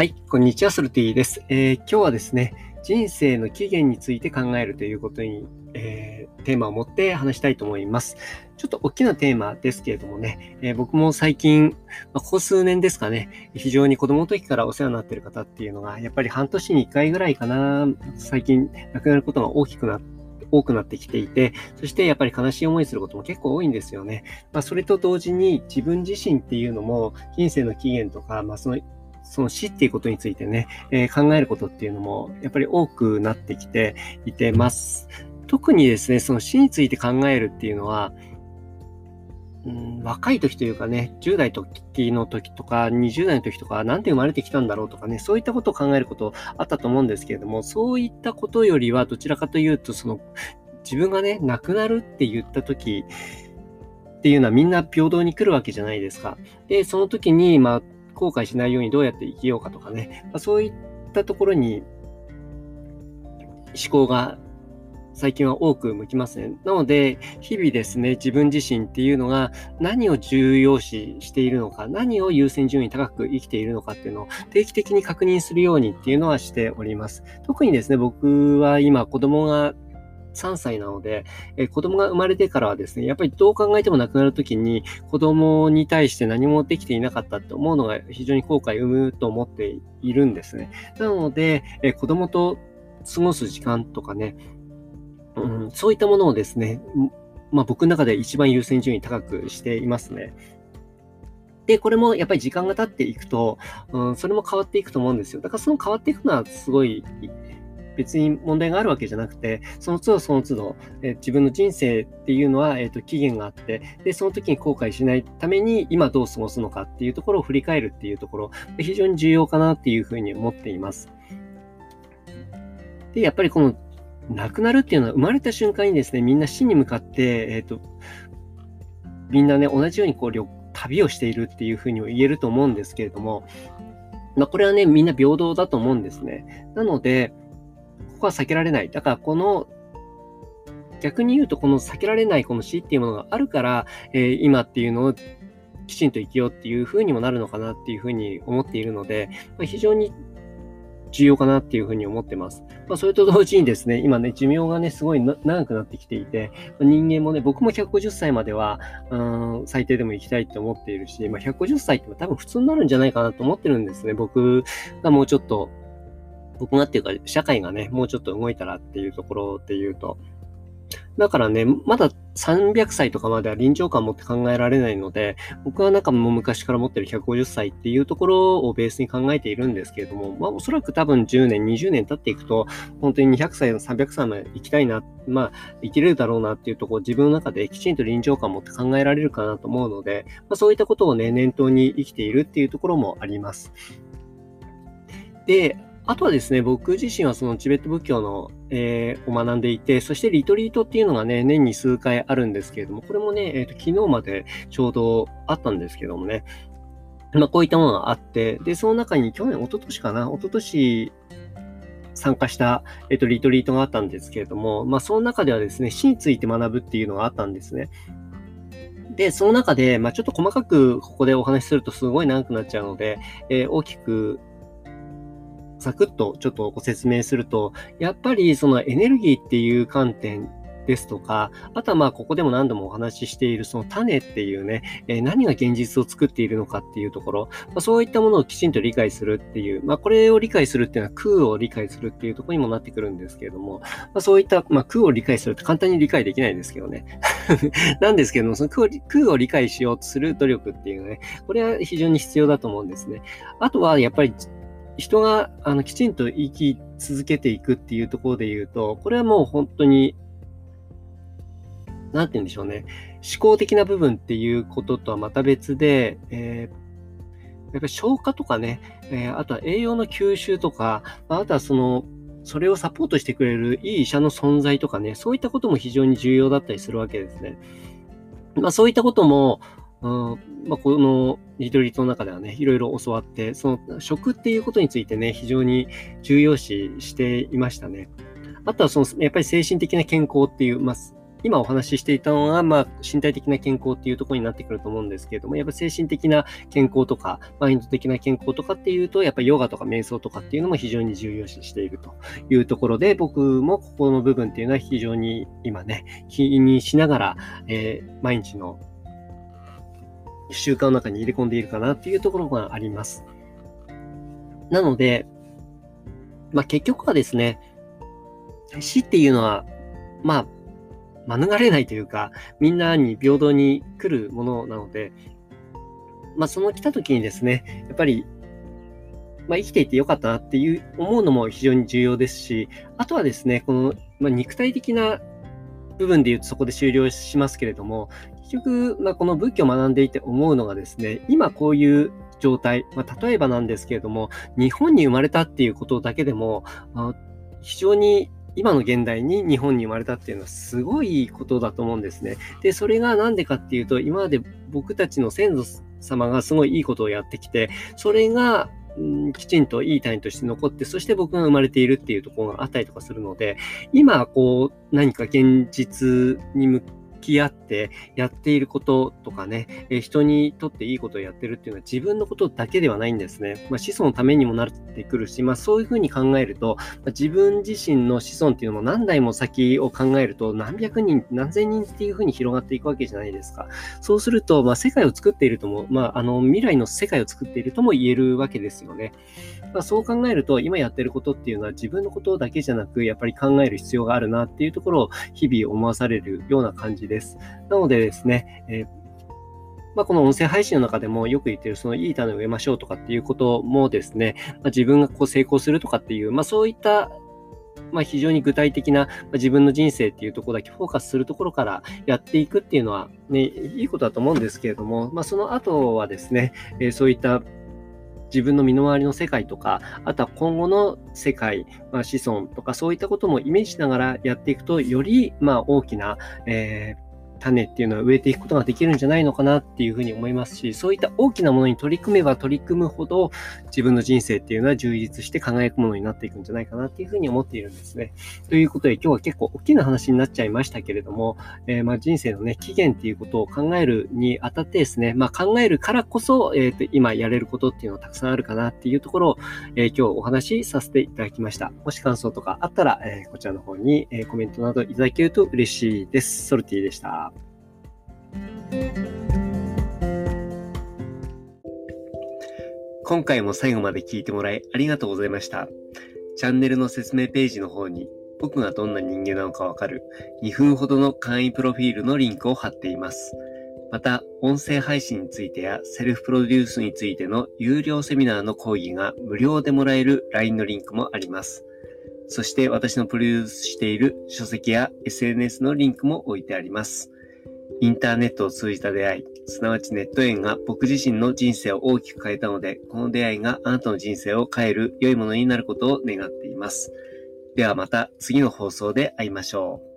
はい、こんにちは、ソルティです、えー、今日はですね、人生の起源について考えるということに、えー、テーマを持って話したいと思います。ちょっと大きなテーマですけれどもね、えー、僕も最近、まあ、ここ数年ですかね、非常に子供の時からお世話になっている方っていうのが、やっぱり半年に1回ぐらいかな、最近亡くなることが大きくなって、多くなってきていて、そしてやっぱり悲しい思いすることも結構多いんですよね。まあ、それと同時に自分自身っていうのも、人生の起源とか、まあ、そのその死っていうことについてね、えー、考えることっていうのも、やっぱり多くなってきていてます。特にですね、その死について考えるっていうのは、うん、若い時というかね、10代時の時とか、20代の時とか、なんで生まれてきたんだろうとかね、そういったことを考えることあったと思うんですけれども、そういったことよりは、どちらかというと、その、自分がね、亡くなるって言った時っていうのはみんな平等に来るわけじゃないですか。で、その時に、まあ、後悔しないようにどうやって生きようかとかね、まあ、そういったところに思考が最近は多く向きますね。なので、日々ですね、自分自身っていうのが何を重要視しているのか、何を優先順位高く生きているのかっていうのを定期的に確認するようにっていうのはしております。特にですね、僕は今子供が3歳なので、えー、子供が生まれてからはですね、やっぱりどう考えても亡くなるときに子供に対して何もできていなかったって思うのが非常に後悔を生むと思っているんですね。なので、えー、子供と過ごす時間とかね、うん、そういったものをですね、まあ僕の中で一番優先順位高くしていますね。で、これもやっぱり時間が経っていくと、うん、それも変わっていくと思うんですよ。だからその変わっていくのはすごい別に問題があるわけじゃなくて、その都度その都度、え自分の人生っていうのは、えっ、ー、と、期限があって、で、その時に後悔しないために今どう過ごすのかっていうところを振り返るっていうところ、非常に重要かなっていうふうに思っています。で、やっぱりこの亡くなるっていうのは生まれた瞬間にですね、みんな死に向かって、えっ、ー、と、みんなね、同じようにこう、旅をしているっていうふうにも言えると思うんですけれども、まあ、これはね、みんな平等だと思うんですね。なので、ここは避けられない。だからこの逆に言うと、この避けられないこの死っていうものがあるから、えー、今っていうのをきちんと生きようっていう風にもなるのかなっていう風に思っているので、まあ、非常に重要かなっていうふうに思ってます。まあ、それと同時にですね、今ね、寿命がね、すごい長くなってきていて、人間もね、僕も150歳までは、うん、最低でも生きたいって思っているし、まあ、150歳って多分普通になるんじゃないかなと思ってるんですね。僕がもうちょっと僕がっていうか、社会がね、もうちょっと動いたらっていうところで言うと。だからね、まだ300歳とかまでは臨場感を持って考えられないので、僕はなんかもう昔から持ってる150歳っていうところをベースに考えているんですけれども、まあおそらく多分10年、20年経っていくと、本当に200歳、300歳まで生きたいな、まあ生きれるだろうなっていうところを自分の中できちんと臨場感を持って考えられるかなと思うので、まあそういったことをね、念頭に生きているっていうところもあります。で、あとはですね、僕自身はそのチベット仏教の、えー、を学んでいて、そしてリトリートっていうのがね、年に数回あるんですけれども、これもね、えーと、昨日までちょうどあったんですけどもね、まあ、こういったものがあって、で、その中に去年、一昨年かな、一昨年参加した、えっ、ー、と、リトリートがあったんですけれども、まあ、その中ではですね、死について学ぶっていうのがあったんですね。で、その中で、まあ、ちょっと細かくここでお話しするとすごい長くなっちゃうので、えー、大きくサクッとちょっとご説明すると、やっぱりそのエネルギーっていう観点ですとか、あとはまあここでも何度もお話ししているその種っていうね、え、何が現実を作っているのかっていうところ、ま、そういったものをきちんと理解するっていう、まあこれを理解するっていうのは空を理解するっていうところにもなってくるんですけれども、ま、そういった、まあ、空を理解するって簡単に理解できないですけどね。なんですけども、その空空を理解しようとする努力っていうね、これは非常に必要だと思うんですね。あとはやっぱり人があのきちんと生き続けていくっていうところで言うと、これはもう本当に、なんて言うんでしょうね。思考的な部分っていうこととはまた別で、えー、やっぱり消化とかね、えー、あとは栄養の吸収とか、あとはその、それをサポートしてくれるいい医者の存在とかね、そういったことも非常に重要だったりするわけですね。まあそういったことも、まあ、このリトリートの中ではね、いろいろ教わって、その食っていうことについてね、非常に重要視していましたね。あとはその、やっぱり精神的な健康っていう、まあ、今お話ししていたのは、まあ、身体的な健康っていうところになってくると思うんですけれども、やっぱ精神的な健康とか、マインド的な健康とかっていうと、やっぱヨガとか瞑想とかっていうのも非常に重要視しているというところで、僕もここの部分っていうのは非常に今ね、気にしながら、えー、毎日の習慣の中に入れ込んでいるかなっていうところがあります。なので、まあ、結局はですね、死っていうのは、まあ、免れないというか、みんなに平等に来るものなので、まあ、その来た時にですね、やっぱり、まあ、生きていてよかったなっていう思うのも非常に重要ですし、あとはですね、この、まあ、肉体的な部分で言うとそこで終了しますけれども、結局、まあ、この仏教を学んでいて思うのがですね、今こういう状態、まあ、例えばなんですけれども、日本に生まれたっていうことだけでも、あ非常に今の現代に日本に生まれたっていうのはすごいことだと思うんですね。で、それがなんでかっていうと、今まで僕たちの先祖様がすごいいいことをやってきて、それがん、きちんといい単位として残って、そして僕が生まれているっていうところがあったりとかするので、今、こう、何か現実に向き合ってやっていることとかね、え人にとっていいことをやってるっていうのは自分のことだけではないんですね。まあ、子孫のためにもなってくるし、まあ、そういうふうに考えると、まあ、自分自身の子孫っていうのも何代も先を考えると何百人、何千人っていうふうに広がっていくわけじゃないですか。そうすると、まあ、世界を作っているとも、まあ、あの未来の世界を作っているとも言えるわけですよね。まあ、そう考えると、今やってることっていうのは自分のことだけじゃなく、やっぱり考える必要があるなっていうところを日々思わされるような感じです。なのでですね、えーまあ、この音声配信の中でもよく言ってる、そのいい種を植えましょうとかっていうこともですね、まあ、自分がこう成功するとかっていう、まあ、そういったまあ、非常に具体的な、ま、自分の人生っていうところだけフォーカスするところからやっていくっていうのは、ね、いいことだと思うんですけれども、まあ、その後はですね、え、そういった自分の身の回りの世界とか、あとは今後の世界、まあ、子孫とかそういったこともイメージしながらやっていくと、よりまあ大きな、えー種っていうのは植えていくことができるんじゃないのかなっていうふうに思いますし、そういった大きなものに取り組めば取り組むほど自分の人生っていうのは充実して輝くものになっていくんじゃないかなっていうふうに思っているんですね。ということで今日は結構大きな話になっちゃいましたけれども、えー、まあ人生のね、期限っていうことを考えるにあたってですね、まあ考えるからこそ、えー、と今やれることっていうのはたくさんあるかなっていうところを、えー、今日お話しさせていただきました。もし感想とかあったら、えこちらの方に、えコメントなどいただけると嬉しいです。ソルティでした。今回も最後まで聞いてもらいありがとうございました。チャンネルの説明ページの方に僕がどんな人間なのかわかる2分ほどの簡易プロフィールのリンクを貼っています。また、音声配信についてやセルフプロデュースについての有料セミナーの講義が無料でもらえる LINE のリンクもあります。そして私のプロデュースしている書籍や SNS のリンクも置いてあります。インターネットを通じた出会い、すなわちネット縁が僕自身の人生を大きく変えたので、この出会いがあなたの人生を変える良いものになることを願っています。ではまた次の放送で会いましょう。